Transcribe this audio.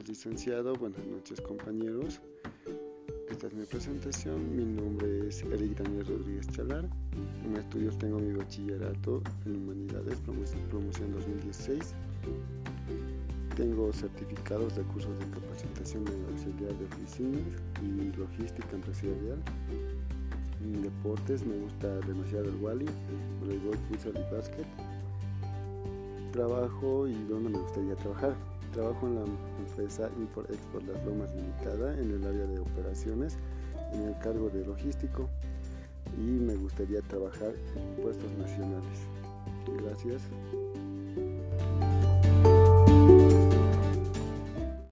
licenciado, buenas noches compañeros. Esta es mi presentación. Mi nombre es Eric Daniel Rodríguez Chalar. En estudios tengo mi bachillerato en Humanidades, promoción 2016. Tengo certificados de cursos de capacitación de auxiliar de oficinas y logística empresarial. En deportes me gusta demasiado el wally, voleibol, futsal y básquet. Trabajo y dónde me gustaría trabajar Trabajo en la empresa Import Export Las Lomas Limitada en el área de operaciones, en el cargo de logístico y me gustaría trabajar en puestos nacionales. Gracias.